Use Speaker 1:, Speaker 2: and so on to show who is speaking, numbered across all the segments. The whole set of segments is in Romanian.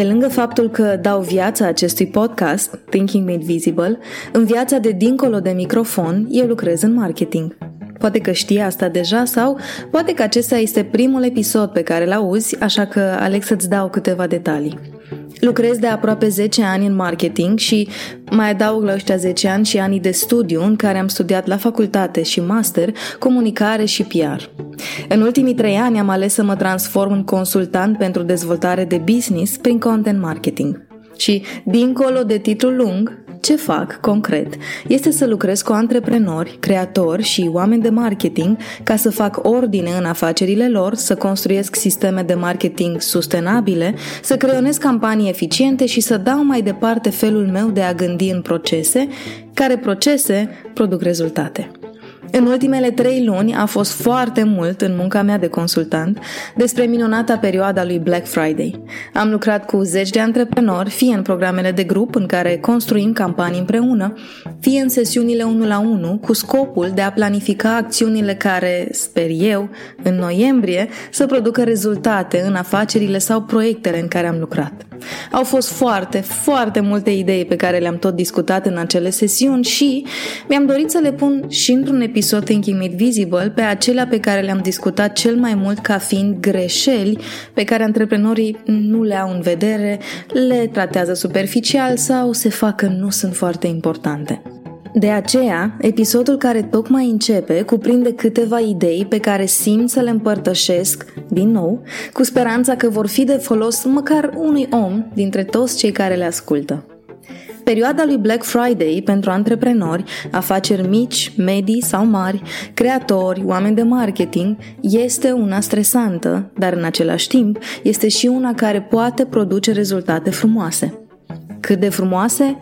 Speaker 1: Pe lângă faptul că dau viața acestui podcast, Thinking Made Visible, în viața de dincolo de microfon, eu lucrez în marketing. Poate că știi asta deja sau poate că acesta este primul episod pe care îl auzi, așa că aleg să-ți dau câteva detalii. Lucrez de aproape 10 ani în marketing și mai adaug la ăștia 10 ani și anii de studiu în care am studiat la facultate și master comunicare și PR. În ultimii 3 ani am ales să mă transform în consultant pentru dezvoltare de business prin content marketing. Și, dincolo de titlul lung, ce fac concret este să lucrez cu antreprenori, creatori și oameni de marketing ca să fac ordine în afacerile lor, să construiesc sisteme de marketing sustenabile, să creionez campanii eficiente și să dau mai departe felul meu de a gândi în procese, care procese produc rezultate. În ultimele trei luni a fost foarte mult în munca mea de consultant despre minunata perioada lui Black Friday. Am lucrat cu zeci de antreprenori, fie în programele de grup în care construim campanii împreună, fie în sesiunile 1 la 1 cu scopul de a planifica acțiunile care, sper eu, în noiembrie, să producă rezultate în afacerile sau proiectele în care am lucrat. Au fost foarte, foarte multe idei pe care le-am tot discutat în acele sesiuni și mi-am dorit să le pun și într-un episod Thinking Made Visible pe acelea pe care le-am discutat cel mai mult ca fiind greșeli pe care antreprenorii nu le au în vedere, le tratează superficial sau se fac că nu sunt foarte importante. De aceea, episodul care tocmai începe cuprinde câteva idei pe care simt să le împărtășesc, din nou, cu speranța că vor fi de folos măcar unui om dintre toți cei care le ascultă. Perioada lui Black Friday pentru antreprenori, afaceri mici, medii sau mari, creatori, oameni de marketing, este una stresantă, dar în același timp este și una care poate produce rezultate frumoase. Cât de frumoase?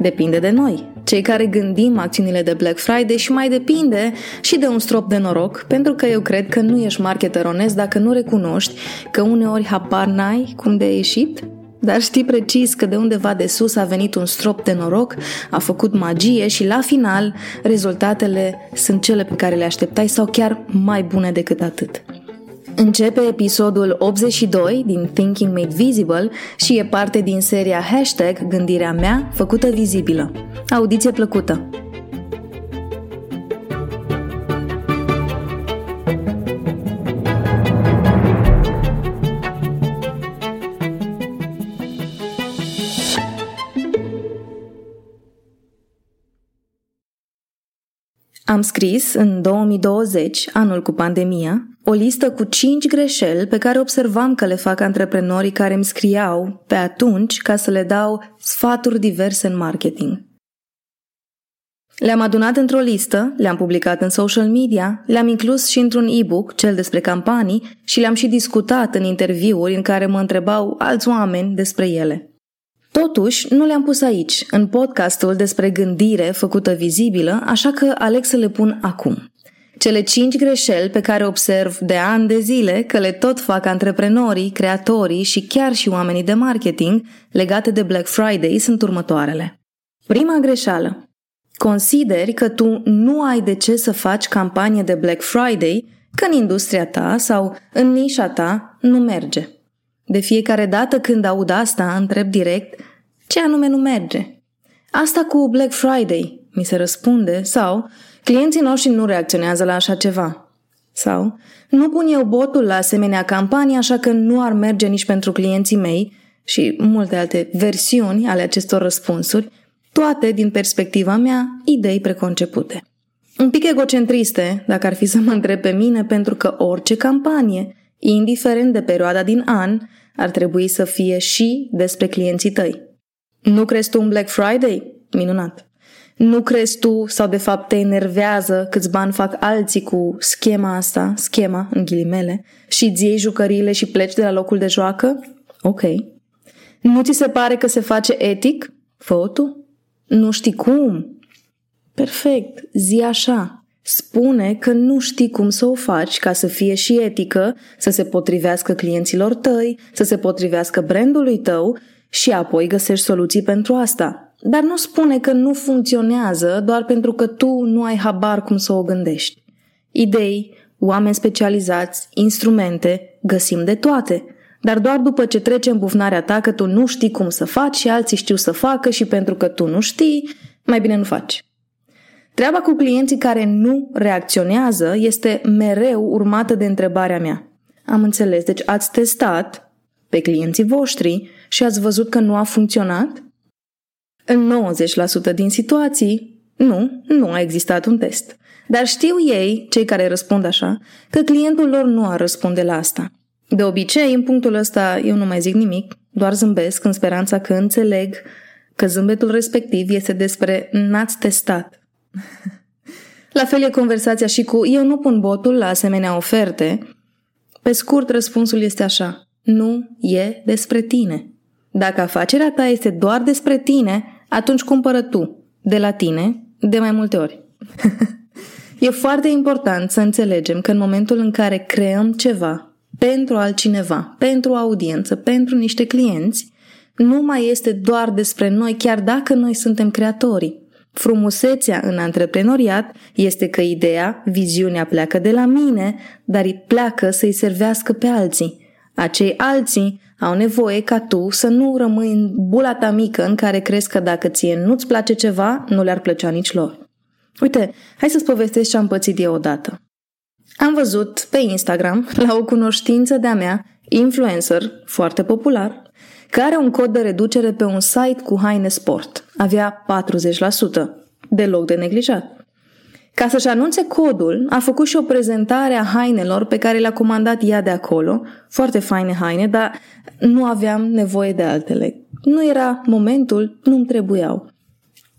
Speaker 1: Depinde de noi, cei care gândim acțiunile de Black Friday și mai depinde și de un strop de noroc, pentru că eu cred că nu ești marketer onest dacă nu recunoști că uneori habar n-ai cum de a ieșit, dar știi precis că de undeva de sus a venit un strop de noroc, a făcut magie și la final rezultatele sunt cele pe care le așteptai sau chiar mai bune decât atât. Începe episodul 82 din Thinking Made Visible și e parte din seria Hashtag Gândirea mea făcută vizibilă. Audiție plăcută! Am scris în 2020, anul cu pandemia, o listă cu 5 greșeli pe care observam că le fac antreprenorii care îmi scriau pe atunci ca să le dau sfaturi diverse în marketing. Le-am adunat într-o listă, le-am publicat în social media, le-am inclus și într-un e-book, cel despre campanii, și le-am și discutat în interviuri în care mă întrebau alți oameni despre ele. Totuși, nu le-am pus aici, în podcastul despre gândire făcută vizibilă, așa că aleg să le pun acum. Cele cinci greșeli pe care observ de ani de zile că le tot fac antreprenorii, creatorii și chiar și oamenii de marketing legate de Black Friday sunt următoarele. Prima greșeală. Consideri că tu nu ai de ce să faci campanie de Black Friday că în industria ta sau în nișa ta nu merge. De fiecare dată când aud asta, întreb direct ce anume nu merge. Asta cu Black Friday, mi se răspunde, sau clienții noștri nu reacționează la așa ceva. Sau nu pun eu botul la asemenea campanii, așa că nu ar merge nici pentru clienții mei și multe alte versiuni ale acestor răspunsuri, toate din perspectiva mea idei preconcepute. Un pic egocentriste, dacă ar fi să mă întreb pe mine, pentru că orice campanie, indiferent de perioada din an, ar trebui să fie și despre clienții tăi. Nu crezi tu un Black Friday? Minunat. Nu crezi tu sau de fapt te enervează câți bani fac alții cu schema asta, schema în ghilimele, și îți iei jucăriile și pleci de la locul de joacă? Ok. Nu ți se pare că se face etic? Fă tu. Nu știi cum? Perfect, zi așa. Spune că nu știi cum să o faci ca să fie și etică, să se potrivească clienților tăi, să se potrivească brandului tău și apoi găsești soluții pentru asta. Dar nu spune că nu funcționează doar pentru că tu nu ai habar cum să o gândești. Idei, oameni specializați, instrumente, găsim de toate. dar doar după ce trece în bufnarea ta că tu nu știi cum să faci și alții știu să facă și pentru că tu nu știi, mai bine nu faci. Treaba cu clienții care nu reacționează este mereu urmată de întrebarea mea. Am înțeles, deci ați testat pe clienții voștri și ați văzut că nu a funcționat? În 90% din situații, nu, nu a existat un test. Dar știu ei, cei care răspund așa, că clientul lor nu ar răspunde la asta. De obicei, în punctul ăsta, eu nu mai zic nimic, doar zâmbesc în speranța că înțeleg că zâmbetul respectiv este despre n-ați testat. la fel e conversația și cu eu nu pun botul la asemenea oferte. Pe scurt, răspunsul este așa. Nu e despre tine. Dacă afacerea ta este doar despre tine, atunci cumpără tu, de la tine, de mai multe ori. e foarte important să înțelegem că în momentul în care creăm ceva pentru altcineva, pentru o audiență, pentru niște clienți, nu mai este doar despre noi, chiar dacă noi suntem creatorii. Frumusețea în antreprenoriat este că ideea, viziunea pleacă de la mine, dar îi pleacă să-i servească pe alții. Acei alții au nevoie ca tu să nu rămâi în bula ta mică în care crezi că dacă ție nu-ți place ceva, nu le-ar plăcea nici lor. Uite, hai să-ți povestesc ce am pățit eu odată. Am văzut pe Instagram, la o cunoștință de-a mea, influencer, foarte popular, care are un cod de reducere pe un site cu haine sport. Avea 40%, deloc de neglijat. Ca să-și anunțe codul, a făcut și o prezentare a hainelor pe care le-a comandat ea de acolo, foarte faine haine, dar nu aveam nevoie de altele. Nu era momentul, nu-mi trebuiau.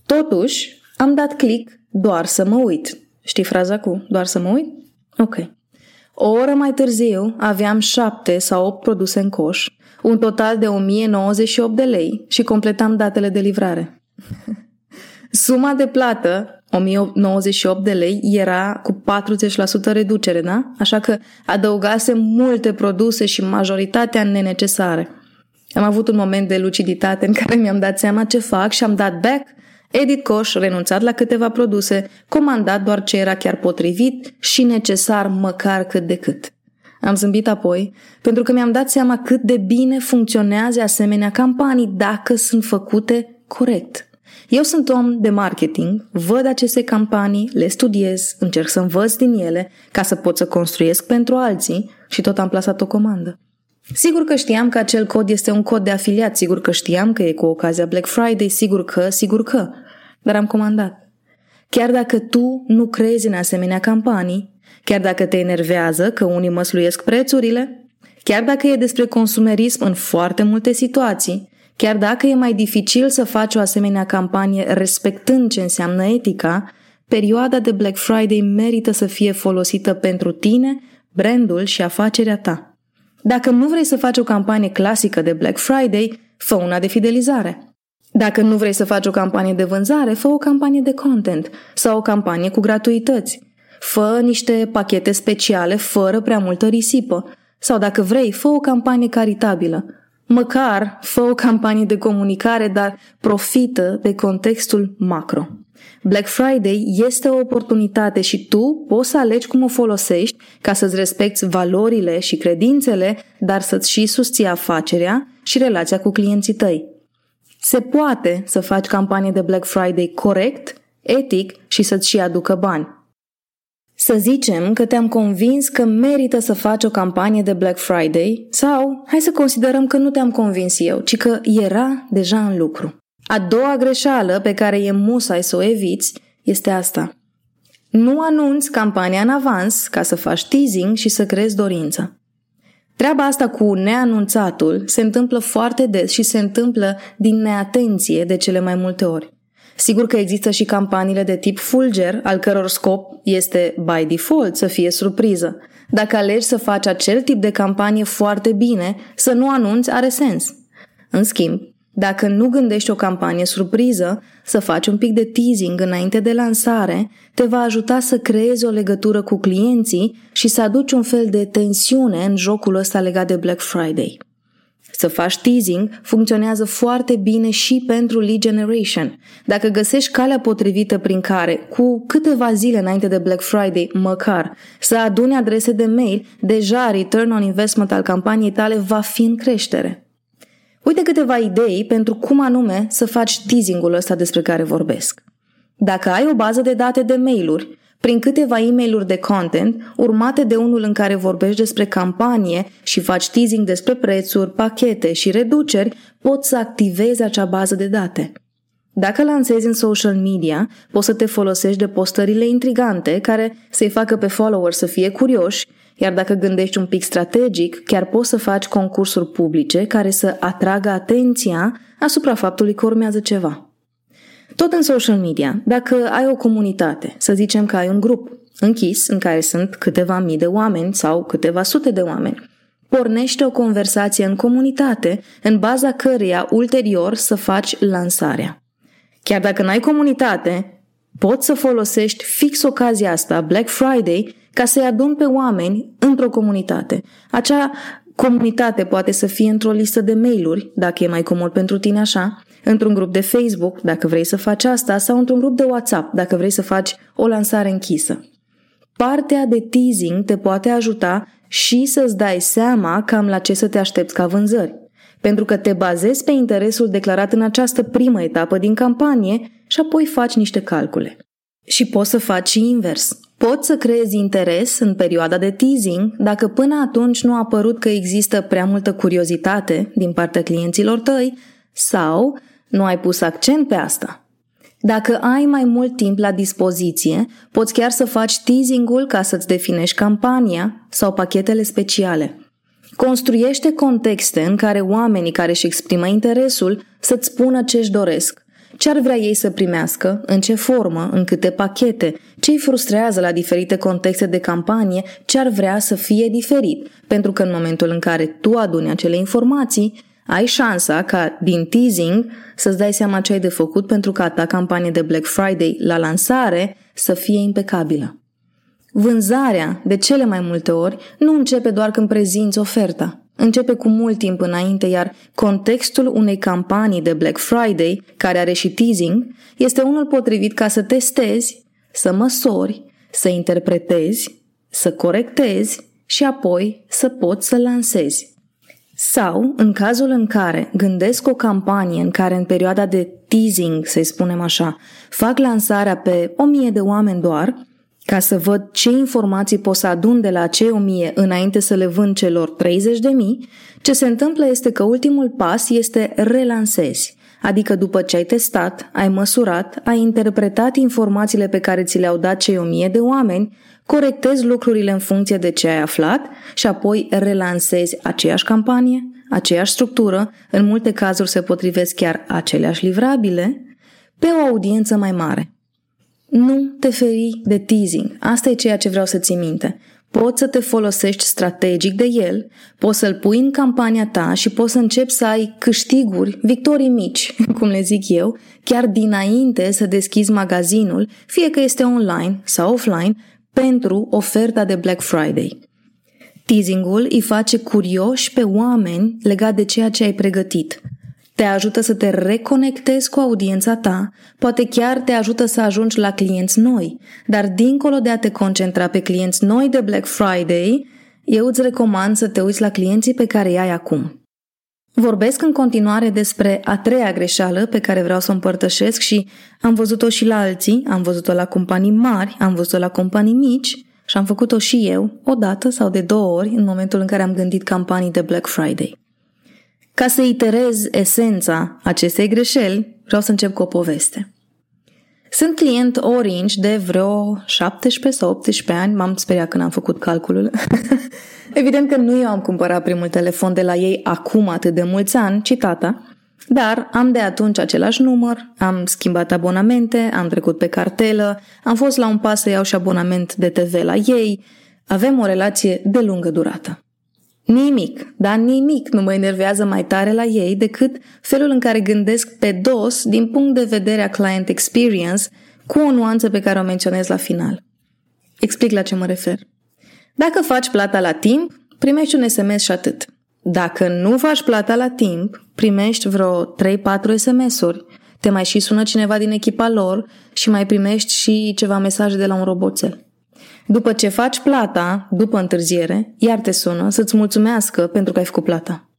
Speaker 1: Totuși, am dat click doar să mă uit. Știi fraza cu doar să mă uit? Ok. O oră mai târziu aveam șapte sau opt produse în coș, un total de 1098 de lei și completam datele de livrare. Suma de plată, 1098 de lei, era cu 40% reducere, da? Așa că adăugasem multe produse și majoritatea nenecesare. Am avut un moment de luciditate în care mi-am dat seama ce fac și am dat back Edit Coș, renunțat la câteva produse, comandat doar ce era chiar potrivit și necesar măcar cât de cât. Am zâmbit apoi, pentru că mi-am dat seama cât de bine funcționează asemenea campanii dacă sunt făcute corect. Eu sunt om de marketing, văd aceste campanii, le studiez, încerc să învăț din ele ca să pot să construiesc pentru alții și tot am plasat o comandă. Sigur că știam că acel cod este un cod de afiliat, sigur că știam că e cu ocazia Black Friday, sigur că, sigur că, dar am comandat. Chiar dacă tu nu crezi în asemenea campanii, chiar dacă te enervează că unii măsluiesc prețurile, chiar dacă e despre consumerism în foarte multe situații, chiar dacă e mai dificil să faci o asemenea campanie respectând ce înseamnă etica, perioada de Black Friday merită să fie folosită pentru tine, brandul și afacerea ta. Dacă nu vrei să faci o campanie clasică de Black Friday, fă una de fidelizare. Dacă nu vrei să faci o campanie de vânzare, fă o campanie de content sau o campanie cu gratuități. Fă niște pachete speciale fără prea multă risipă. Sau dacă vrei, fă o campanie caritabilă. Măcar fă o campanie de comunicare, dar profită de contextul macro. Black Friday este o oportunitate și tu poți să alegi cum o folosești ca să-ți respecti valorile și credințele, dar să-ți și susții afacerea și relația cu clienții tăi. Se poate să faci campanie de Black Friday corect, etic și să-ți și aducă bani. Să zicem că te-am convins că merită să faci o campanie de Black Friday sau hai să considerăm că nu te-am convins eu, ci că era deja în lucru. A doua greșeală pe care e musai să o eviți este asta. Nu anunți campania în avans ca să faci teasing și să creezi dorință. Treaba asta cu neanunțatul se întâmplă foarte des și se întâmplă din neatenție de cele mai multe ori. Sigur că există și campaniile de tip fulger, al căror scop este by default să fie surpriză. Dacă alegi să faci acel tip de campanie foarte bine, să nu anunți are sens. În schimb, dacă nu gândești o campanie surpriză, să faci un pic de teasing înainte de lansare, te va ajuta să creezi o legătură cu clienții și să aduci un fel de tensiune în jocul ăsta legat de Black Friday. Să faci teasing funcționează foarte bine și pentru lead generation. Dacă găsești calea potrivită prin care, cu câteva zile înainte de Black Friday, măcar, să aduni adrese de mail, deja return on investment al campaniei tale va fi în creștere. Uite câteva idei pentru cum anume să faci teasing-ul ăsta despre care vorbesc. Dacă ai o bază de date de mail-uri, prin câteva e mail de content, urmate de unul în care vorbești despre campanie și faci teasing despre prețuri, pachete și reduceri, poți să activezi acea bază de date. Dacă lansezi în social media, poți să te folosești de postările intrigante care să-i facă pe follower să fie curioși, iar dacă gândești un pic strategic, chiar poți să faci concursuri publice care să atragă atenția asupra faptului că urmează ceva. Tot în social media, dacă ai o comunitate, să zicem că ai un grup închis în care sunt câteva mii de oameni sau câteva sute de oameni, pornește o conversație în comunitate în baza căreia ulterior să faci lansarea. Chiar dacă n-ai comunitate, poți să folosești fix ocazia asta, Black Friday, ca să-i adun pe oameni într-o comunitate. Acea comunitate poate să fie într-o listă de mail-uri, dacă e mai comod pentru tine așa, într-un grup de Facebook, dacă vrei să faci asta, sau într-un grup de WhatsApp, dacă vrei să faci o lansare închisă. Partea de teasing te poate ajuta și să-ți dai seama cam la ce să te aștepți ca vânzări, pentru că te bazezi pe interesul declarat în această primă etapă din campanie și apoi faci niște calcule. Și poți să faci și invers. Poți să creezi interes în perioada de teasing dacă până atunci nu a părut că există prea multă curiozitate din partea clienților tăi sau nu ai pus accent pe asta. Dacă ai mai mult timp la dispoziție, poți chiar să faci teasing-ul ca să-ți definești campania sau pachetele speciale. Construiește contexte în care oamenii care își exprimă interesul să-ți spună ce își doresc, ce ar vrea ei să primească, în ce formă, în câte pachete, ce îi frustrează la diferite contexte de campanie, ce ar vrea să fie diferit, pentru că în momentul în care tu aduni acele informații, ai șansa ca din teasing să-ți dai seama ce ai de făcut pentru ca ta campanie de Black Friday la lansare să fie impecabilă. Vânzarea, de cele mai multe ori, nu începe doar când prezinți oferta. Începe cu mult timp înainte, iar contextul unei campanii de Black Friday, care are și teasing, este unul potrivit ca să testezi, să măsori, să interpretezi, să corectezi și apoi să poți să lansezi. Sau, în cazul în care gândesc o campanie în care în perioada de teasing, să-i spunem așa, fac lansarea pe o mie de oameni doar, ca să văd ce informații pot să adun de la cei o mie înainte să le vând celor 30 de mii, ce se întâmplă este că ultimul pas este relansezi. Adică după ce ai testat, ai măsurat, ai interpretat informațiile pe care ți le-au dat cei o mie de oameni, corectezi lucrurile în funcție de ce ai aflat și apoi relansezi aceeași campanie, aceeași structură, în multe cazuri se potrivesc chiar aceleași livrabile, pe o audiență mai mare. Nu te feri de teasing. Asta e ceea ce vreau să ții minte. Poți să te folosești strategic de el, poți să-l pui în campania ta și poți să începi să ai câștiguri, victorii mici, cum le zic eu, chiar dinainte să deschizi magazinul, fie că este online sau offline, pentru oferta de Black Friday. Teasingul îi face curioși pe oameni legat de ceea ce ai pregătit. Te ajută să te reconectezi cu audiența ta, poate chiar te ajută să ajungi la clienți noi, dar dincolo de a te concentra pe clienți noi de Black Friday, eu îți recomand să te uiți la clienții pe care îi ai acum. Vorbesc în continuare despre a treia greșeală pe care vreau să o împărtășesc și am văzut-o și la alții, am văzut-o la companii mari, am văzut-o la companii mici și am făcut-o și eu, o dată sau de două ori, în momentul în care am gândit campanii de Black Friday. Ca să iterez esența acestei greșeli, vreau să încep cu o poveste. Sunt client Orange de vreo 17 sau 18 ani, m-am speriat când am făcut calculul. Evident că nu eu am cumpărat primul telefon de la ei acum atât de mulți ani, ci tata, dar am de atunci același număr, am schimbat abonamente, am trecut pe cartelă, am fost la un pas să iau și abonament de TV la ei, avem o relație de lungă durată. Nimic, dar nimic nu mă enervează mai tare la ei decât felul în care gândesc pe dos din punct de vedere a client experience cu o nuanță pe care o menționez la final. Explic la ce mă refer. Dacă faci plata la timp, primești un SMS și atât. Dacă nu faci plata la timp, primești vreo 3-4 SMS-uri, te mai și sună cineva din echipa lor și mai primești și ceva mesaje de la un roboțel. După ce faci plata, după întârziere, iar te sună să-ți mulțumească pentru că ai făcut plata.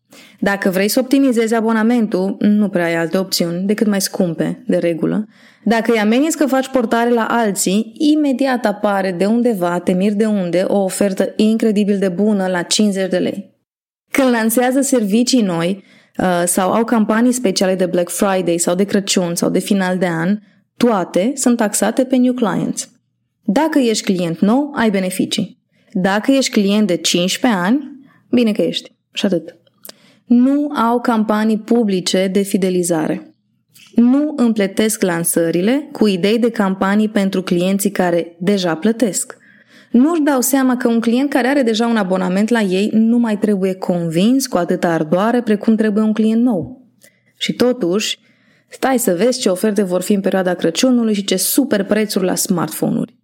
Speaker 1: Dacă vrei să optimizezi abonamentul, nu prea ai alte opțiuni decât mai scumpe, de regulă. Dacă îi ameninți că faci portare la alții, imediat apare de undeva, te mir de unde, o ofertă incredibil de bună la 50 de lei. Când lansează servicii noi uh, sau au campanii speciale de Black Friday sau de Crăciun sau de final de an, toate sunt taxate pe new clients. Dacă ești client nou, ai beneficii. Dacă ești client de 15 ani, bine că ești. Și atât. Nu au campanii publice de fidelizare. Nu împletesc lansările cu idei de campanii pentru clienții care deja plătesc. Nu-și dau seama că un client care are deja un abonament la ei nu mai trebuie convins cu atâta ardoare precum trebuie un client nou. Și totuși, stai să vezi ce oferte vor fi în perioada Crăciunului și ce super prețuri la smartphone-uri.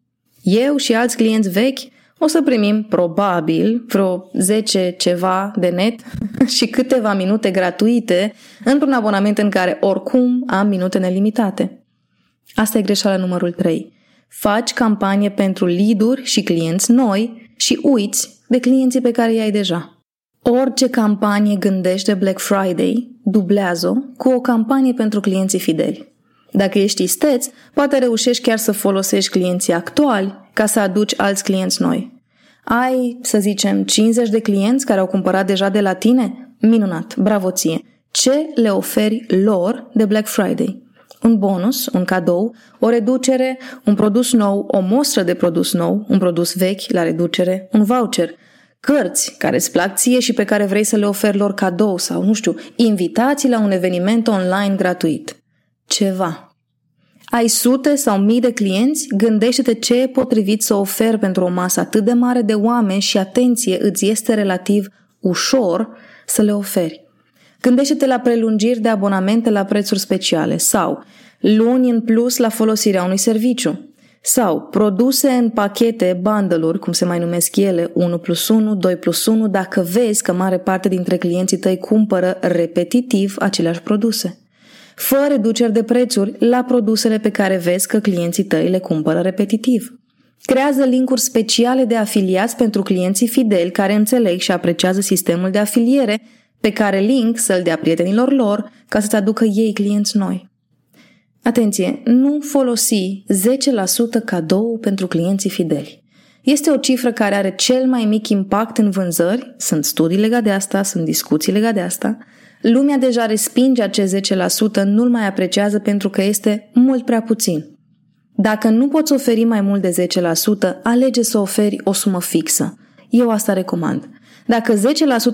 Speaker 1: Eu și alți clienți vechi o să primim probabil vreo 10 ceva de net și câteva minute gratuite într-un abonament în care oricum am minute nelimitate. Asta e greșeala numărul 3. Faci campanie pentru lead și clienți noi și uiți de clienții pe care i-ai deja. Orice campanie gândește Black Friday, dublează-o cu o campanie pentru clienții fideli. Dacă ești isteț, poate reușești chiar să folosești clienții actuali ca să aduci alți clienți noi. Ai, să zicem, 50 de clienți care au cumpărat deja de la tine? Minunat, bravo ție! Ce le oferi lor de Black Friday? Un bonus, un cadou, o reducere, un produs nou, o mostră de produs nou, un produs vechi la reducere, un voucher – cărți care îți plac ție și pe care vrei să le oferi lor cadou sau, nu știu, invitații la un eveniment online gratuit ceva. Ai sute sau mii de clienți? Gândește-te ce e potrivit să oferi pentru o masă atât de mare de oameni și atenție îți este relativ ușor să le oferi. Gândește-te la prelungiri de abonamente la prețuri speciale sau luni în plus la folosirea unui serviciu sau produse în pachete, bundle cum se mai numesc ele, 1 plus 1, 2 plus 1, dacă vezi că mare parte dintre clienții tăi cumpără repetitiv aceleași produse fă reduceri de prețuri la produsele pe care vezi că clienții tăi le cumpără repetitiv. Creează linkuri speciale de afiliați pentru clienții fideli care înțeleg și apreciază sistemul de afiliere pe care link să-l dea prietenilor lor ca să-ți aducă ei clienți noi. Atenție, nu folosi 10% cadou pentru clienții fideli. Este o cifră care are cel mai mic impact în vânzări, sunt studii legate de asta, sunt discuții legate de asta, Lumea deja respinge acest 10%, nu-l mai apreciază pentru că este mult prea puțin. Dacă nu poți oferi mai mult de 10%, alege să oferi o sumă fixă. Eu asta recomand. Dacă 10%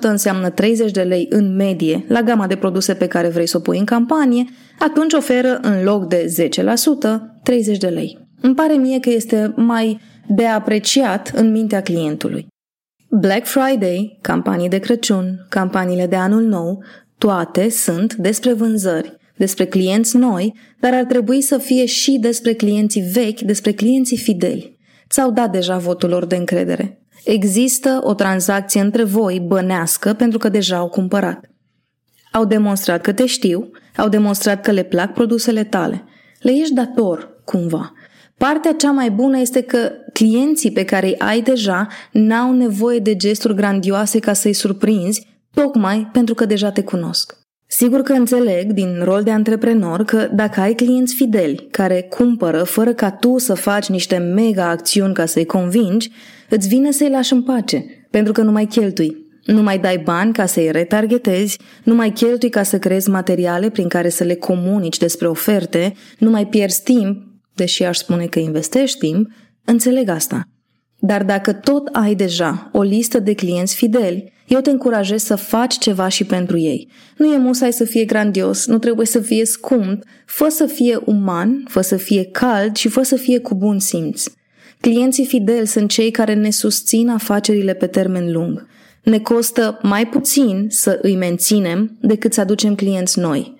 Speaker 1: înseamnă 30 de lei în medie la gama de produse pe care vrei să o pui în campanie, atunci oferă în loc de 10% 30 de lei. Îmi pare mie că este mai de apreciat în mintea clientului. Black Friday, campanii de Crăciun, campaniile de anul nou toate sunt despre vânzări, despre clienți noi, dar ar trebui să fie și despre clienții vechi, despre clienții fideli. Ți-au dat deja votul lor de încredere. Există o tranzacție între voi bănească pentru că deja au cumpărat. Au demonstrat că te știu, au demonstrat că le plac produsele tale. Le ești dator, cumva. Partea cea mai bună este că clienții pe care îi ai deja n-au nevoie de gesturi grandioase ca să-i surprinzi, tocmai pentru că deja te cunosc. Sigur că înțeleg din rol de antreprenor că dacă ai clienți fideli care cumpără fără ca tu să faci niște mega acțiuni ca să-i convingi, îți vine să-i lași în pace, pentru că nu mai cheltui. Nu mai dai bani ca să-i retargetezi, nu mai cheltui ca să creezi materiale prin care să le comunici despre oferte, nu mai pierzi timp, deși aș spune că investești timp, înțeleg asta. Dar dacă tot ai deja o listă de clienți fideli, eu te încurajez să faci ceva și pentru ei. Nu e musai să fie grandios, nu trebuie să fie scump, fă să fie uman, fă să fie cald și fă să fie cu bun simț. Clienții fideli sunt cei care ne susțin afacerile pe termen lung. Ne costă mai puțin să îi menținem decât să aducem clienți noi.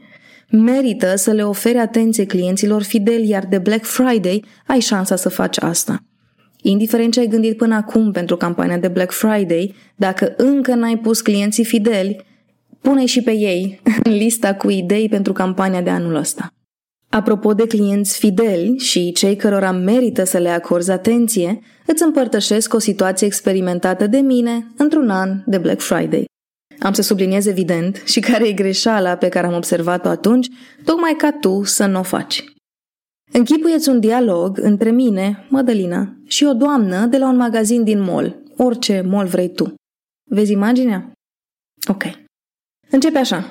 Speaker 1: Merită să le oferi atenție clienților fideli, iar de Black Friday ai șansa să faci asta. Indiferent ce ai gândit până acum pentru campania de Black Friday, dacă încă n-ai pus clienții fideli, pune și pe ei în lista cu idei pentru campania de anul ăsta. Apropo de clienți fideli și cei cărora merită să le acorzi atenție, îți împărtășesc o situație experimentată de mine într-un an de Black Friday. Am să subliniez evident și care e greșeala pe care am observat-o atunci, tocmai ca tu să nu o faci. Închipuieți un dialog între mine, Mădălina, și o doamnă de la un magazin din mall, orice mall vrei tu. Vezi imaginea? Ok. Începe așa.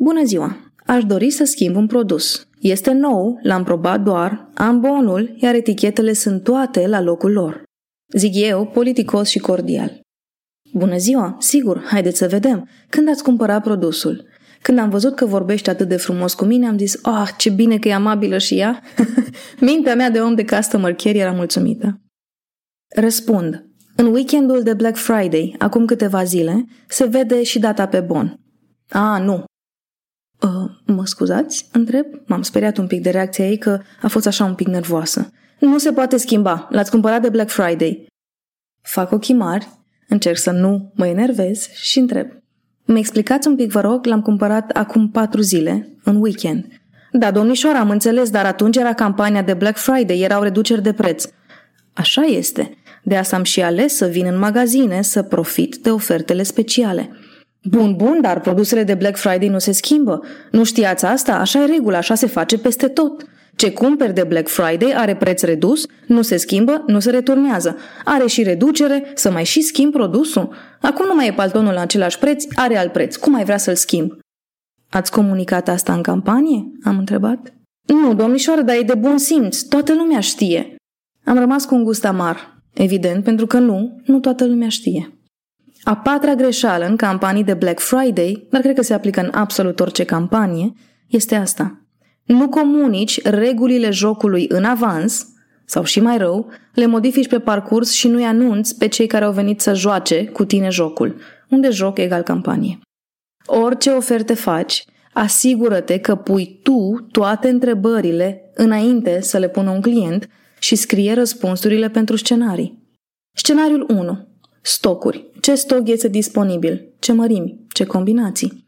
Speaker 1: Bună ziua! Aș dori să schimb un produs. Este nou, l-am probat doar, am bonul, iar etichetele sunt toate la locul lor. Zic eu, politicos și cordial. Bună ziua, sigur, haideți să vedem. Când ați cumpărat produsul? Când am văzut că vorbește atât de frumos cu mine, am zis, ah, ce bine că e amabilă și ea. Mintea mea de om de customer care era mulțumită. Răspund. În weekendul de Black Friday, acum câteva zile, se vede și data pe bon. A, nu. Uh, mă scuzați? Întreb. M-am speriat un pic de reacția ei că a fost așa un pic nervoasă. Nu se poate schimba. L-ați cumpărat de Black Friday. Fac ochii mari, încerc să nu mă enervez și întreb. Mă explicați un pic, vă rog, l-am cumpărat acum patru zile, în weekend. Da, domnișoara, am înțeles, dar atunci era campania de Black Friday, erau reduceri de preț. Așa este. De asta am și ales să vin în magazine să profit de ofertele speciale. Bun, bun, dar produsele de Black Friday nu se schimbă. Nu știați asta? Așa e regulă, așa se face peste tot. Ce cumperi de Black Friday are preț redus, nu se schimbă, nu se returnează. Are și reducere, să mai și schimb produsul. Acum nu mai e paltonul la același preț, are alt preț. Cum ai vrea să-l schimb? Ați comunicat asta în campanie? Am întrebat. Nu, domnișoară, dar e de bun simț. Toată lumea știe. Am rămas cu un gust amar. Evident, pentru că nu, nu toată lumea știe. A patra greșeală în campanii de Black Friday, dar cred că se aplică în absolut orice campanie, este asta. Nu comunici regulile jocului în avans, sau și mai rău, le modifici pe parcurs și nu-i anunți pe cei care au venit să joace cu tine jocul, unde joc egal campanie. Orice oferte faci, asigură-te că pui tu toate întrebările înainte să le pună un client și scrie răspunsurile pentru scenarii. Scenariul 1. Stocuri. Ce stoc este disponibil? Ce mărimi? Ce combinații?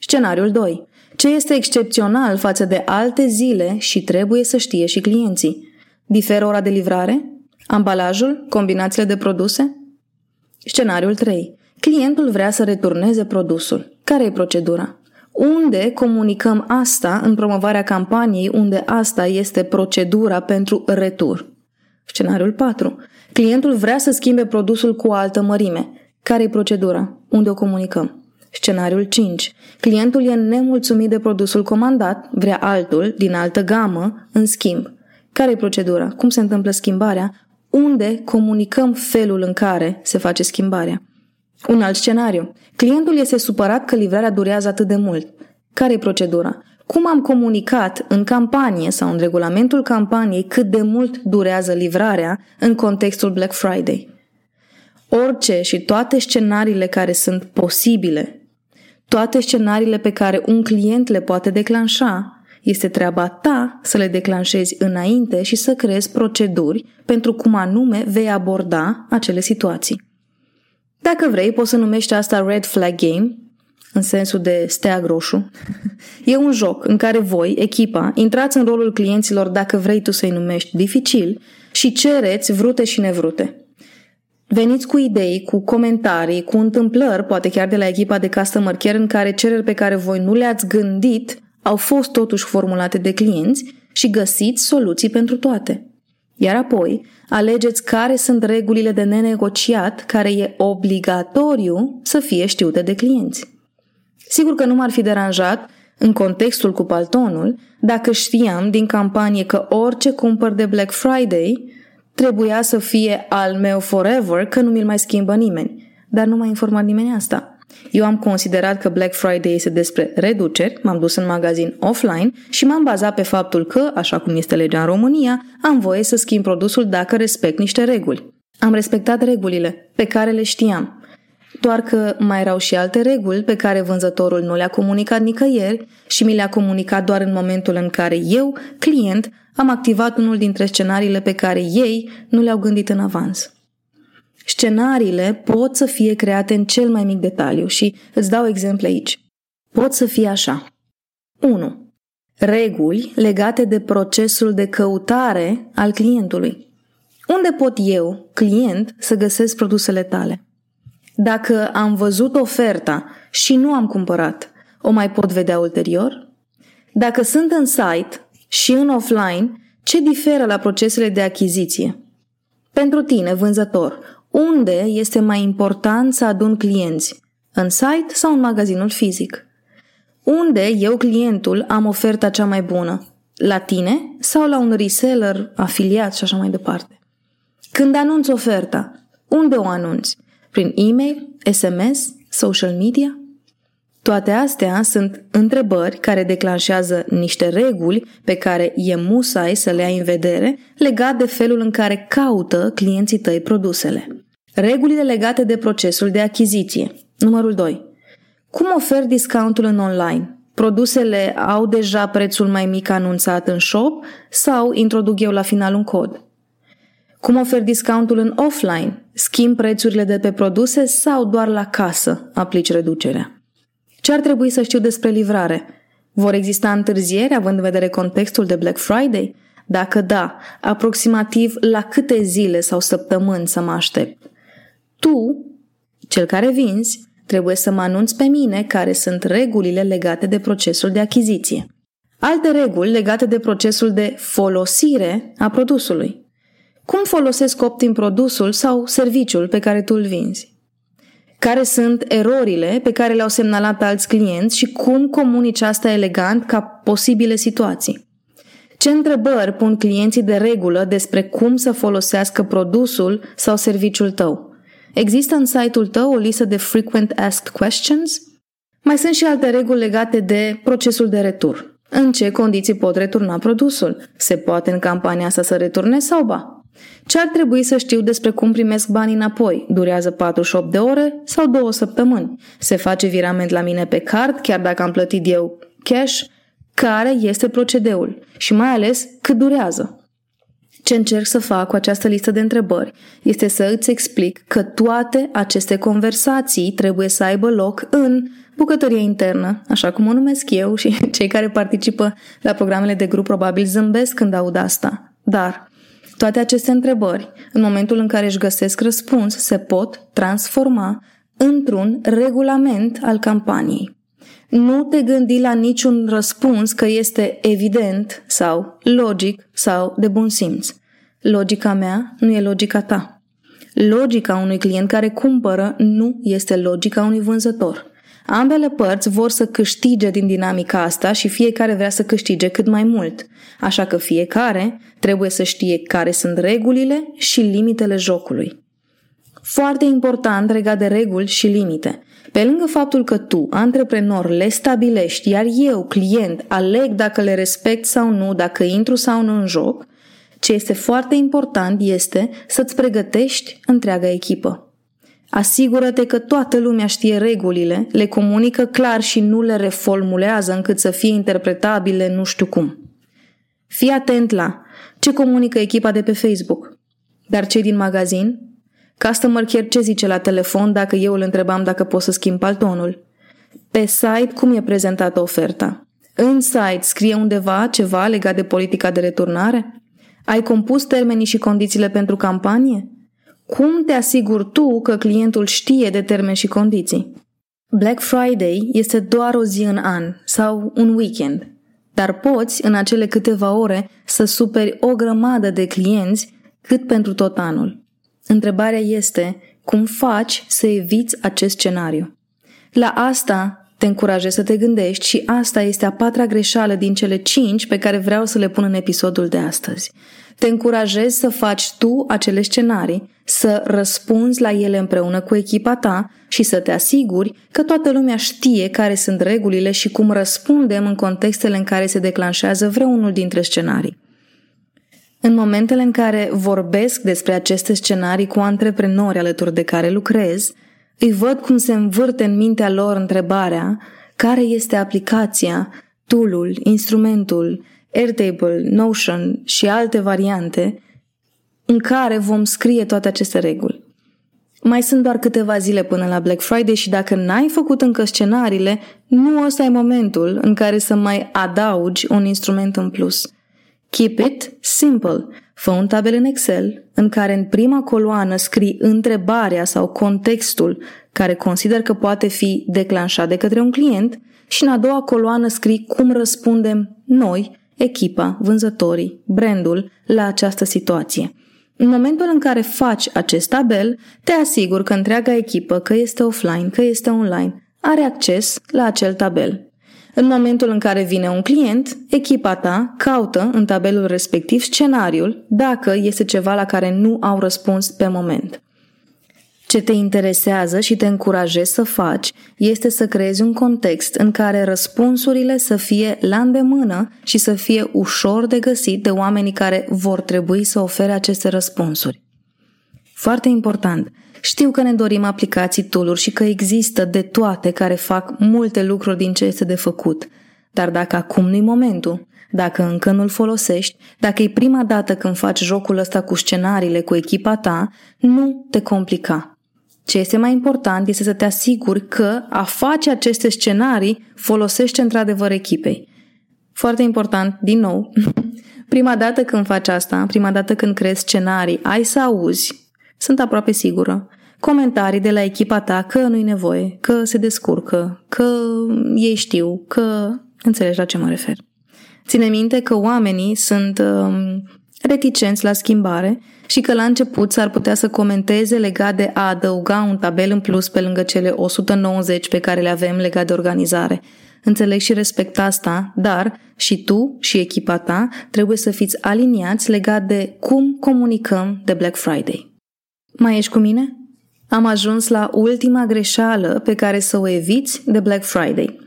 Speaker 1: Scenariul 2. Ce este excepțional față de alte zile și trebuie să știe și clienții? Diferă ora de livrare? Ambalajul? Combinațiile de produse? Scenariul 3. Clientul vrea să returneze produsul. Care e procedura? Unde comunicăm asta în promovarea campaniei unde asta este procedura pentru retur? Scenariul 4. Clientul vrea să schimbe produsul cu o altă mărime. Care e procedura? Unde o comunicăm? Scenariul 5. Clientul e nemulțumit de produsul comandat, vrea altul, din altă gamă, în schimb. Care e procedura? Cum se întâmplă schimbarea? Unde comunicăm felul în care se face schimbarea? Un alt scenariu. Clientul este supărat că livrarea durează atât de mult. Care e procedura? Cum am comunicat în campanie sau în regulamentul campaniei cât de mult durează livrarea în contextul Black Friday? Orice și toate scenariile care sunt posibile toate scenariile pe care un client le poate declanșa, este treaba ta să le declanșezi înainte și să creezi proceduri pentru cum anume vei aborda acele situații. Dacă vrei, poți să numești asta Red Flag Game, în sensul de steag roșu. E un joc în care voi, echipa, intrați în rolul clienților dacă vrei tu să-i numești dificil și cereți vrute și nevrute. Veniți cu idei, cu comentarii, cu întâmplări, poate chiar de la echipa de customer care în care cereri pe care voi nu le-ați gândit au fost totuși formulate de clienți și găsiți soluții pentru toate. Iar apoi, alegeți care sunt regulile de nenegociat care e obligatoriu să fie știute de clienți. Sigur că nu m-ar fi deranjat, în contextul cu paltonul, dacă știam din campanie că orice cumpăr de Black Friday Trebuia să fie al meu forever, că nu mi-l mai schimbă nimeni. Dar nu m-a informat nimeni asta. Eu am considerat că Black Friday este despre reduceri, m-am dus în magazin offline și m-am bazat pe faptul că, așa cum este legea în România, am voie să schimb produsul dacă respect niște reguli. Am respectat regulile, pe care le știam. Doar că mai erau și alte reguli pe care vânzătorul nu le-a comunicat nicăieri și mi le-a comunicat doar în momentul în care eu, client, am activat unul dintre scenariile pe care ei nu le-au gândit în avans. Scenariile pot să fie create în cel mai mic detaliu și îți dau exemple aici. Pot să fie așa. 1. Reguli legate de procesul de căutare al clientului. Unde pot eu, client, să găsesc produsele tale? Dacă am văzut oferta și nu am cumpărat, o mai pot vedea ulterior? Dacă sunt în site și în offline, ce diferă la procesele de achiziție? Pentru tine, vânzător, unde este mai important să adun clienți? În site sau în magazinul fizic? Unde eu, clientul, am oferta cea mai bună? La tine sau la un reseller, afiliat și așa mai departe? Când anunți oferta, unde o anunți? Prin e-mail, SMS, social media? Toate astea sunt întrebări care declanșează niște reguli pe care e musai să le ai în vedere legat de felul în care caută clienții tăi produsele. Regulile legate de procesul de achiziție. Numărul 2. Cum ofer discountul în online? Produsele au deja prețul mai mic anunțat în shop sau introduc eu la final un cod? Cum ofer discountul în offline? Schimb prețurile de pe produse sau doar la casă aplici reducerea? Ce ar trebui să știu despre livrare? Vor exista întârzieri având în vedere contextul de Black Friday? Dacă da, aproximativ la câte zile sau săptămâni să mă aștept? Tu, cel care vinzi, trebuie să mă anunți pe mine care sunt regulile legate de procesul de achiziție. Alte reguli legate de procesul de folosire a produsului. Cum folosesc optim produsul sau serviciul pe care tu îl vinzi? Care sunt erorile pe care le-au semnalat alți clienți și cum comunici asta elegant ca posibile situații? Ce întrebări pun clienții de regulă despre cum să folosească produsul sau serviciul tău? Există în site-ul tău o listă de frequent asked questions? Mai sunt și alte reguli legate de procesul de retur. În ce condiții pot returna produsul? Se poate în campania asta să returne sau ba? Ce ar trebui să știu despre cum primesc banii înapoi? Durează 48 de ore sau două săptămâni? Se face virament la mine pe card, chiar dacă am plătit eu cash? Care este procedeul? Și mai ales, cât durează? Ce încerc să fac cu această listă de întrebări este să îți explic că toate aceste conversații trebuie să aibă loc în bucătărie internă, așa cum o numesc eu și cei care participă la programele de grup probabil zâmbesc când aud asta. Dar toate aceste întrebări, în momentul în care își găsesc răspuns, se pot transforma într-un regulament al campaniei. Nu te gândi la niciun răspuns că este evident sau logic sau de bun simț. Logica mea nu e logica ta. Logica unui client care cumpără nu este logica unui vânzător. Ambele părți vor să câștige din dinamica asta și fiecare vrea să câștige cât mai mult. Așa că fiecare trebuie să știe care sunt regulile și limitele jocului. Foarte important legat de reguli și limite. Pe lângă faptul că tu, antreprenor, le stabilești, iar eu, client, aleg dacă le respect sau nu, dacă intru sau nu în joc, ce este foarte important este să-ți pregătești întreaga echipă. Asigură-te că toată lumea știe regulile, le comunică clar și nu le reformulează încât să fie interpretabile nu știu cum. Fii atent la ce comunică echipa de pe Facebook. Dar cei din magazin? Customer care ce zice la telefon dacă eu îl întrebam dacă pot să schimb paltonul? Pe site cum e prezentată oferta? În site scrie undeva ceva legat de politica de returnare? Ai compus termenii și condițiile pentru campanie? Cum te asiguri tu că clientul știe de termeni și condiții? Black Friday este doar o zi în an sau un weekend, dar poți în acele câteva ore să superi o grămadă de clienți cât pentru tot anul. Întrebarea este cum faci să eviți acest scenariu. La asta te încurajez să te gândești și asta este a patra greșeală din cele cinci pe care vreau să le pun în episodul de astăzi. Te încurajez să faci tu acele scenarii, să răspunzi la ele împreună cu echipa ta și să te asiguri că toată lumea știe care sunt regulile și cum răspundem în contextele în care se declanșează vreunul dintre scenarii. În momentele în care vorbesc despre aceste scenarii cu antreprenori alături de care lucrez, îi văd cum se învârte în mintea lor întrebarea care este aplicația, toolul, instrumentul, Airtable, Notion și alte variante în care vom scrie toate aceste reguli. Mai sunt doar câteva zile până la Black Friday și dacă n-ai făcut încă scenariile, nu ăsta e momentul în care să mai adaugi un instrument în plus. Keep it simple. Fă un tabel în Excel în care în prima coloană scrii întrebarea sau contextul care consider că poate fi declanșat de către un client și în a doua coloană scrii cum răspundem noi, echipa, vânzătorii, brandul la această situație. În momentul în care faci acest tabel, te asiguri că întreaga echipă, că este offline, că este online, are acces la acel tabel. În momentul în care vine un client, echipa ta caută în tabelul respectiv scenariul dacă este ceva la care nu au răspuns pe moment. Ce te interesează și te încurajezi să faci este să creezi un context în care răspunsurile să fie la îndemână și să fie ușor de găsit de oamenii care vor trebui să ofere aceste răspunsuri. Foarte important, știu că ne dorim aplicații tool și că există de toate care fac multe lucruri din ce este de făcut. Dar dacă acum nu-i momentul, dacă încă nu-l folosești, dacă e prima dată când faci jocul ăsta cu scenariile cu echipa ta, nu te complica. Ce este mai important este să te asiguri că a face aceste scenarii folosește într-adevăr echipei. Foarte important, din nou, prima dată când faci asta, prima dată când crezi scenarii, ai să auzi, sunt aproape sigură, comentarii de la echipa ta că nu-i nevoie, că se descurcă, că ei știu, că înțelegi la ce mă refer. Ține minte că oamenii sunt um, reticenți la schimbare și că la început s-ar putea să comenteze legat de a adăuga un tabel în plus pe lângă cele 190 pe care le avem legat de organizare. Înțeleg și respect asta, dar și tu și echipa ta trebuie să fiți aliniați legat de cum comunicăm de Black Friday. Mai ești cu mine? Am ajuns la ultima greșeală pe care să o eviți de Black Friday.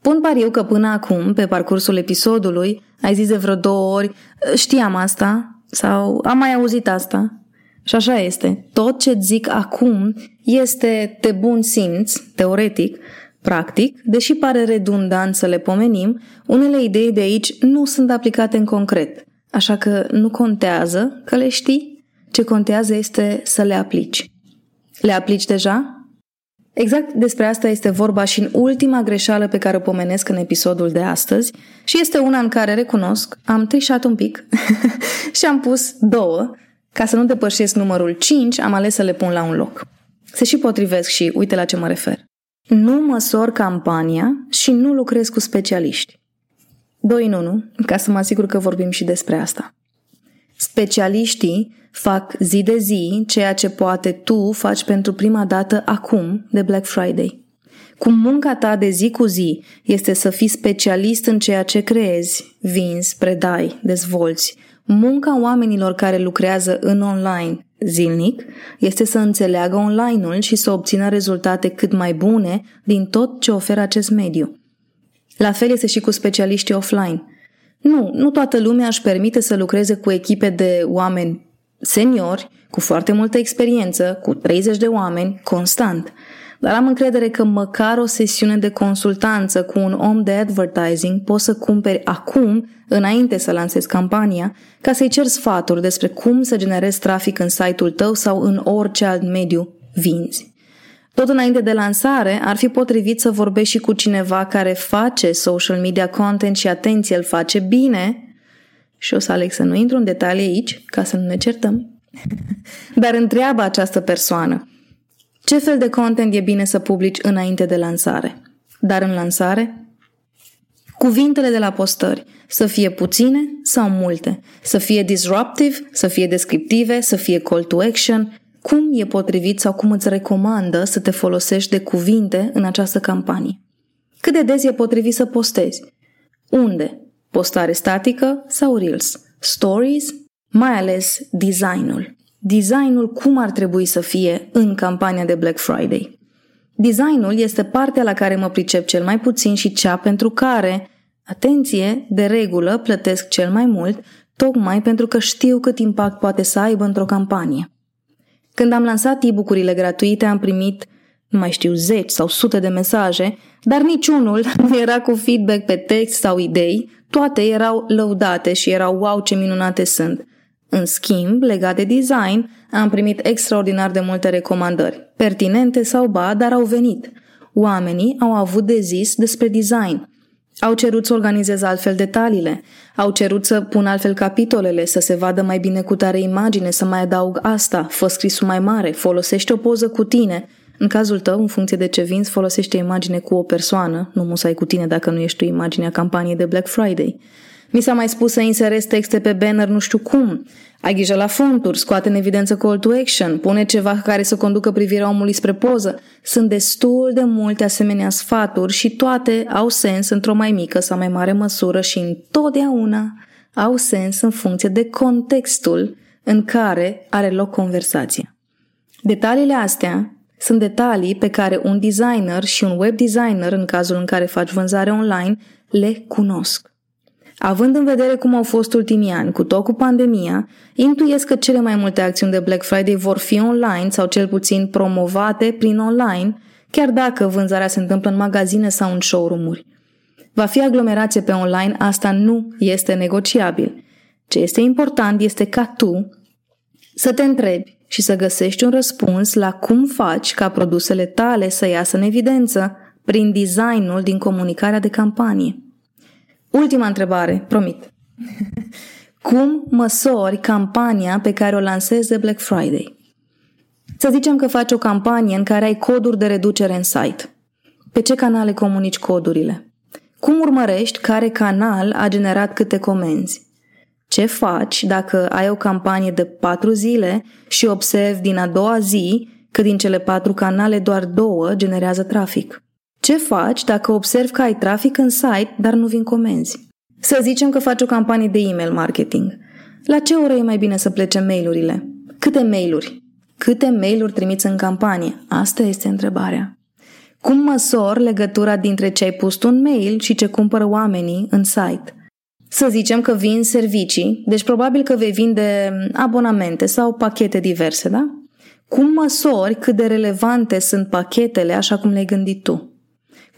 Speaker 1: Pun pariu că până acum, pe parcursul episodului, ai zis de vreo două ori, știam asta, sau am mai auzit asta. Și așa este. Tot ce zic acum este de bun simț, teoretic, practic, deși pare redundant să le pomenim, unele idei de aici nu sunt aplicate în concret. Așa că nu contează că le știi, ce contează este să le aplici. Le aplici deja? Exact despre asta este vorba și în ultima greșeală pe care o pomenesc în episodul de astăzi și este una în care recunosc, am trișat un pic și am pus două, ca să nu depășesc numărul 5, am ales să le pun la un loc. Se și potrivesc și uite la ce mă refer. Nu măsor campania și nu lucrez cu specialiști. Doi în unu, ca să mă asigur că vorbim și despre asta. Specialiștii fac zi de zi ceea ce poate tu faci pentru prima dată acum de Black Friday. Cum munca ta de zi cu zi este să fii specialist în ceea ce creezi, vinzi, predai, dezvolți, munca oamenilor care lucrează în online zilnic este să înțeleagă online-ul și să obțină rezultate cât mai bune din tot ce oferă acest mediu. La fel este și cu specialiștii offline. Nu, nu toată lumea își permite să lucreze cu echipe de oameni seniori, cu foarte multă experiență, cu 30 de oameni, constant. Dar am încredere că măcar o sesiune de consultanță cu un om de advertising poți să cumperi acum, înainte să lansezi campania, ca să-i ceri sfaturi despre cum să generezi trafic în site-ul tău sau în orice alt mediu vinzi. Tot înainte de lansare, ar fi potrivit să vorbești și cu cineva care face social media content și atenție, îl face bine, și o să aleg să nu intru în detalii aici, ca să nu ne certăm, dar întreabă această persoană ce fel de content e bine să publici înainte de lansare. Dar în lansare? Cuvintele de la postări să fie puține sau multe, să fie disruptive, să fie descriptive, să fie call to action, cum e potrivit sau cum îți recomandă să te folosești de cuvinte în această campanie. Cât de des e potrivit să postezi? Unde? Postare statică sau Reels? Stories? Mai ales designul. Designul cum ar trebui să fie în campania de Black Friday. Designul este partea la care mă pricep cel mai puțin și cea pentru care, atenție, de regulă plătesc cel mai mult, tocmai pentru că știu cât impact poate să aibă într-o campanie. Când am lansat e-book-urile gratuite, am primit nu mai știu, zeci sau sute de mesaje, dar niciunul nu era cu feedback pe text sau idei, toate erau lăudate și erau wow ce minunate sunt. În schimb, legat de design, am primit extraordinar de multe recomandări, pertinente sau ba, dar au venit. Oamenii au avut de zis despre design. Au cerut să organizeze altfel detaliile, au cerut să pun altfel capitolele, să se vadă mai bine cu tare imagine, să mai adaug asta, fă scrisul mai mare, folosește o poză cu tine. În cazul tău, în funcție de ce vinzi, folosește imagine cu o persoană, nu musai cu tine dacă nu ești tu imaginea campaniei de Black Friday. Mi s-a mai spus să inserez texte pe banner nu știu cum. Ai grijă la fonturi, scoate în evidență call to action, pune ceva care să conducă privirea omului spre poză. Sunt destul de multe asemenea sfaturi și toate au sens într-o mai mică sau mai mare măsură și întotdeauna au sens în funcție de contextul în care are loc conversația. Detaliile astea sunt detalii pe care un designer și un web designer, în cazul în care faci vânzare online, le cunosc. Având în vedere cum au fost ultimii ani, cu tot cu pandemia, intuiesc că cele mai multe acțiuni de Black Friday vor fi online sau cel puțin promovate prin online, chiar dacă vânzarea se întâmplă în magazine sau în showroom-uri. Va fi aglomerație pe online, asta nu este negociabil. Ce este important este ca tu să te întrebi și să găsești un răspuns la cum faci ca produsele tale să iasă în evidență prin designul din comunicarea de campanie. Ultima întrebare, promit. Cum măsori campania pe care o lansezi de Black Friday? Să zicem că faci o campanie în care ai coduri de reducere în site. Pe ce canale comunici codurile? Cum urmărești care canal a generat câte comenzi? Ce faci dacă ai o campanie de patru zile și observi din a doua zi că din cele patru canale doar două generează trafic? Ce faci dacă observi că ai trafic în site, dar nu vin comenzi? Să zicem că faci o campanie de email marketing. La ce oră e mai bine să plece mailurile? Câte mailuri? Câte mailuri trimiți în campanie? Asta este întrebarea. Cum măsor legătura dintre ce ai pus un mail și ce cumpără oamenii în site? Să zicem că vin servicii, deci probabil că vei vinde abonamente sau pachete diverse, da? Cum măsori cât de relevante sunt pachetele așa cum le-ai gândit tu?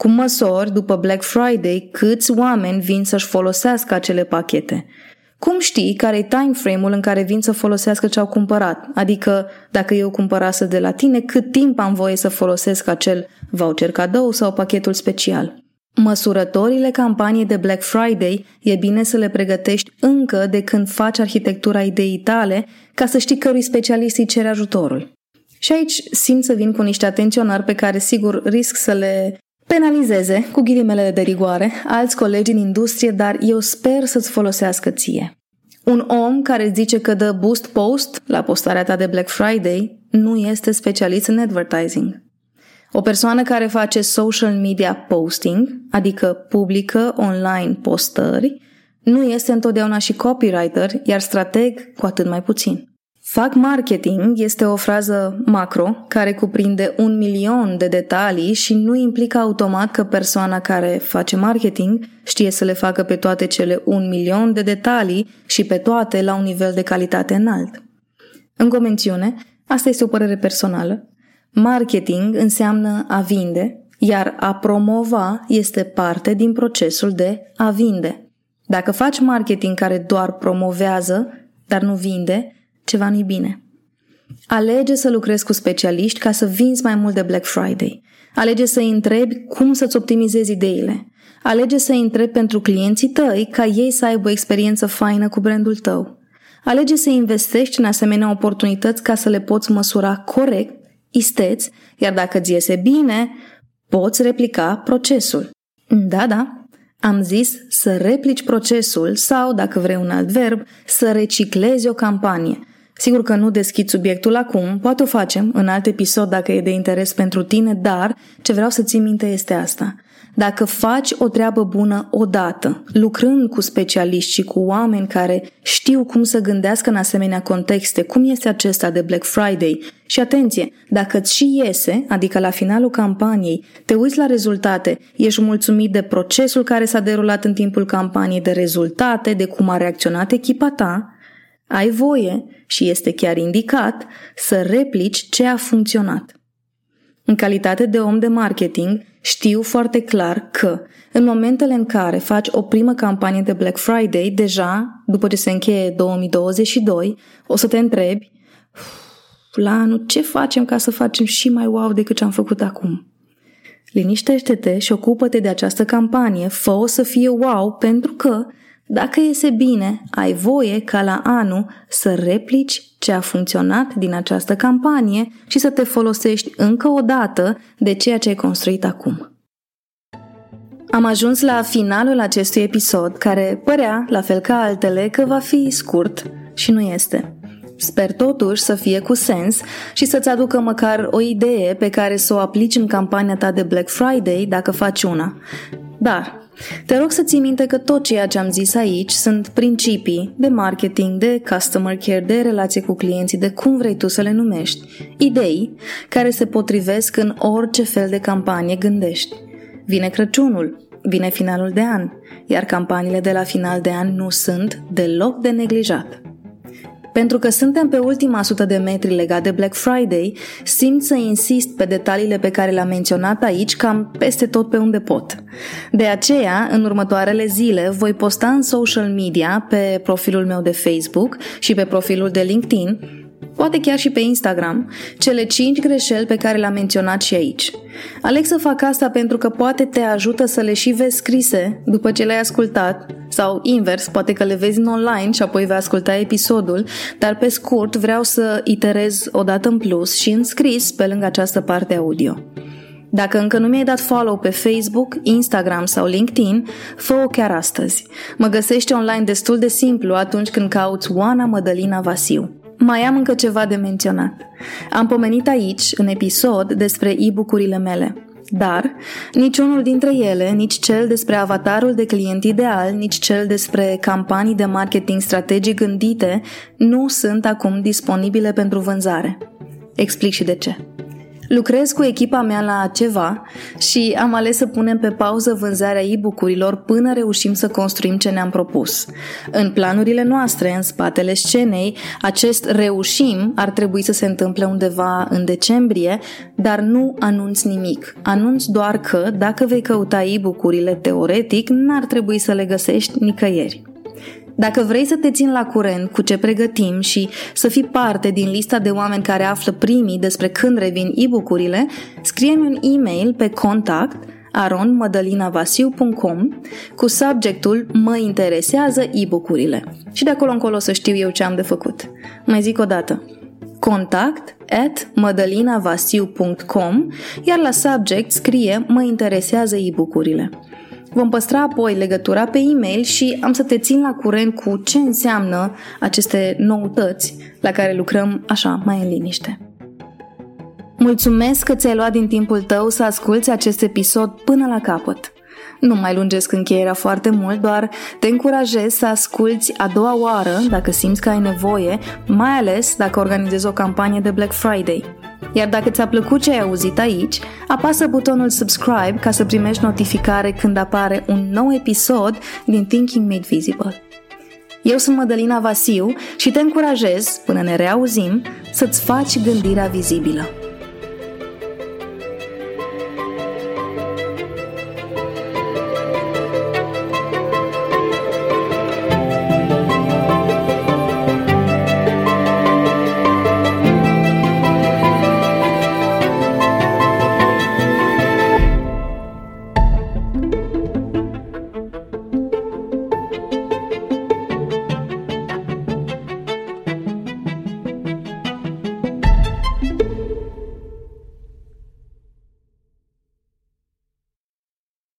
Speaker 1: Cum măsori, după Black Friday, câți oameni vin să-și folosească acele pachete? Cum știi care e time frame-ul în care vin să folosească ce au cumpărat? Adică, dacă eu cumpărasă de la tine, cât timp am voie să folosesc acel voucher cadou sau pachetul special? Măsurătorile campaniei de Black Friday e bine să le pregătești încă de când faci arhitectura ideii tale ca să știi cărui specialist îi cere ajutorul. Și aici simt să vin cu niște atenționari pe care sigur risc să le penalizeze, cu ghilimele de rigoare, alți colegi în industrie, dar eu sper să-ți folosească ție. Un om care zice că dă boost post la postarea ta de Black Friday nu este specialist în advertising. O persoană care face social media posting, adică publică online postări, nu este întotdeauna și copywriter, iar strateg cu atât mai puțin. Fac marketing este o frază macro care cuprinde un milion de detalii și nu implică automat că persoana care face marketing știe să le facă pe toate cele un milion de detalii și pe toate la un nivel de calitate înalt. În convențiune, asta este o părere personală, marketing înseamnă a vinde, iar a promova este parte din procesul de a vinde. Dacă faci marketing care doar promovează, dar nu vinde, ceva nu-i bine. Alege să lucrezi cu specialiști ca să vinzi mai mult de Black Friday. Alege să-i întrebi cum să-ți optimizezi ideile. Alege să-i întrebi pentru clienții tăi ca ei să aibă o experiență faină cu brandul tău. Alege să investești în asemenea oportunități ca să le poți măsura corect, isteți, iar dacă îți iese bine, poți replica procesul. Da, da, am zis să replici procesul sau, dacă vrei un alt verb, să reciclezi o campanie – Sigur că nu deschid subiectul acum, poate o facem în alt episod dacă e de interes pentru tine, dar ce vreau să ții minte este asta. Dacă faci o treabă bună odată, lucrând cu specialiști și cu oameni care știu cum să gândească în asemenea contexte, cum este acesta de Black Friday, și atenție, dacă îți și iese, adică la finalul campaniei, te uiți la rezultate, ești mulțumit de procesul care s-a derulat în timpul campaniei, de rezultate, de cum a reacționat echipa ta, ai voie și este chiar indicat să replici ce a funcționat. În calitate de om de marketing, știu foarte clar că în momentele în care faci o primă campanie de Black Friday, deja, după ce se încheie 2022, o să te întrebi la anul ce facem ca să facem și mai wow decât ce am făcut acum. Liniștește-te și ocupă-te de această campanie, fă-o să fie wow, pentru că, dacă iese bine, ai voie ca la anul să replici ce a funcționat din această campanie și să te folosești încă o dată de ceea ce ai construit acum. Am ajuns la finalul acestui episod, care părea, la fel ca altele, că va fi scurt și nu este. Sper totuși să fie cu sens și să-ți aducă măcar o idee pe care să o aplici în campania ta de Black Friday dacă faci una. Dar te rog să ții minte că tot ceea ce am zis aici sunt principii de marketing, de customer care, de relație cu clienții, de cum vrei tu să le numești, idei care se potrivesc în orice fel de campanie gândești. Vine Crăciunul, vine finalul de an, iar campaniile de la final de an nu sunt deloc de neglijat. Pentru că suntem pe ultima sută de metri legat de Black Friday, simt să insist pe detaliile pe care le-am menționat aici cam peste tot pe unde pot. De aceea, în următoarele zile, voi posta în social media, pe profilul meu de Facebook și pe profilul de LinkedIn, poate chiar și pe Instagram, cele 5 greșeli pe care le-am menționat și aici. Aleg să fac asta pentru că poate te ajută să le și vezi scrise după ce le-ai ascultat, sau invers, poate că le vezi în online și apoi vei asculta episodul, dar pe scurt vreau să iterez o dată în plus și în scris pe lângă această parte audio. Dacă încă nu mi-ai dat follow pe Facebook, Instagram sau LinkedIn, fă-o chiar astăzi. Mă găsești online destul de simplu atunci când cauți Oana Mădălina Vasiu. Mai am încă ceva de menționat. Am pomenit aici, în episod, despre e-book-urile mele. Dar niciunul dintre ele, nici cel despre avatarul de client ideal, nici cel despre campanii de marketing strategic gândite, nu sunt acum disponibile pentru vânzare. Explic și de ce. Lucrez cu echipa mea la ceva și am ales să punem pe pauză vânzarea e-book-urilor până reușim să construim ce ne-am propus. În planurile noastre, în spatele scenei, acest reușim ar trebui să se întâmple undeva în decembrie, dar nu anunț nimic. Anunț doar că, dacă vei căuta e-book-urile teoretic, n-ar trebui să le găsești nicăieri. Dacă vrei să te țin la curent cu ce pregătim și să fii parte din lista de oameni care află primii despre când revin e-book-urile, scrie-mi un e-mail pe contact aronmadalinavasiu.com cu subjectul Mă interesează e-book-urile. Și de acolo încolo să știu eu ce am de făcut. Mai zic o dată. Contact at madalinavasiu.com iar la subject scrie Mă interesează e-book-urile. Vom păstra apoi legătura pe e-mail și am să te țin la curent cu ce înseamnă aceste noutăți la care lucrăm așa mai în liniște. Mulțumesc că ți-ai luat din timpul tău să asculți acest episod până la capăt. Nu mai lungesc încheierea foarte mult, doar te încurajez să asculți a doua oară dacă simți că ai nevoie, mai ales dacă organizezi o campanie de Black Friday. Iar dacă ți-a plăcut ce ai auzit aici, apasă butonul subscribe ca să primești notificare când apare un nou episod din Thinking Made Visible. Eu sunt Mădălina Vasiu și te încurajez, până ne reauzim, să-ți faci gândirea vizibilă.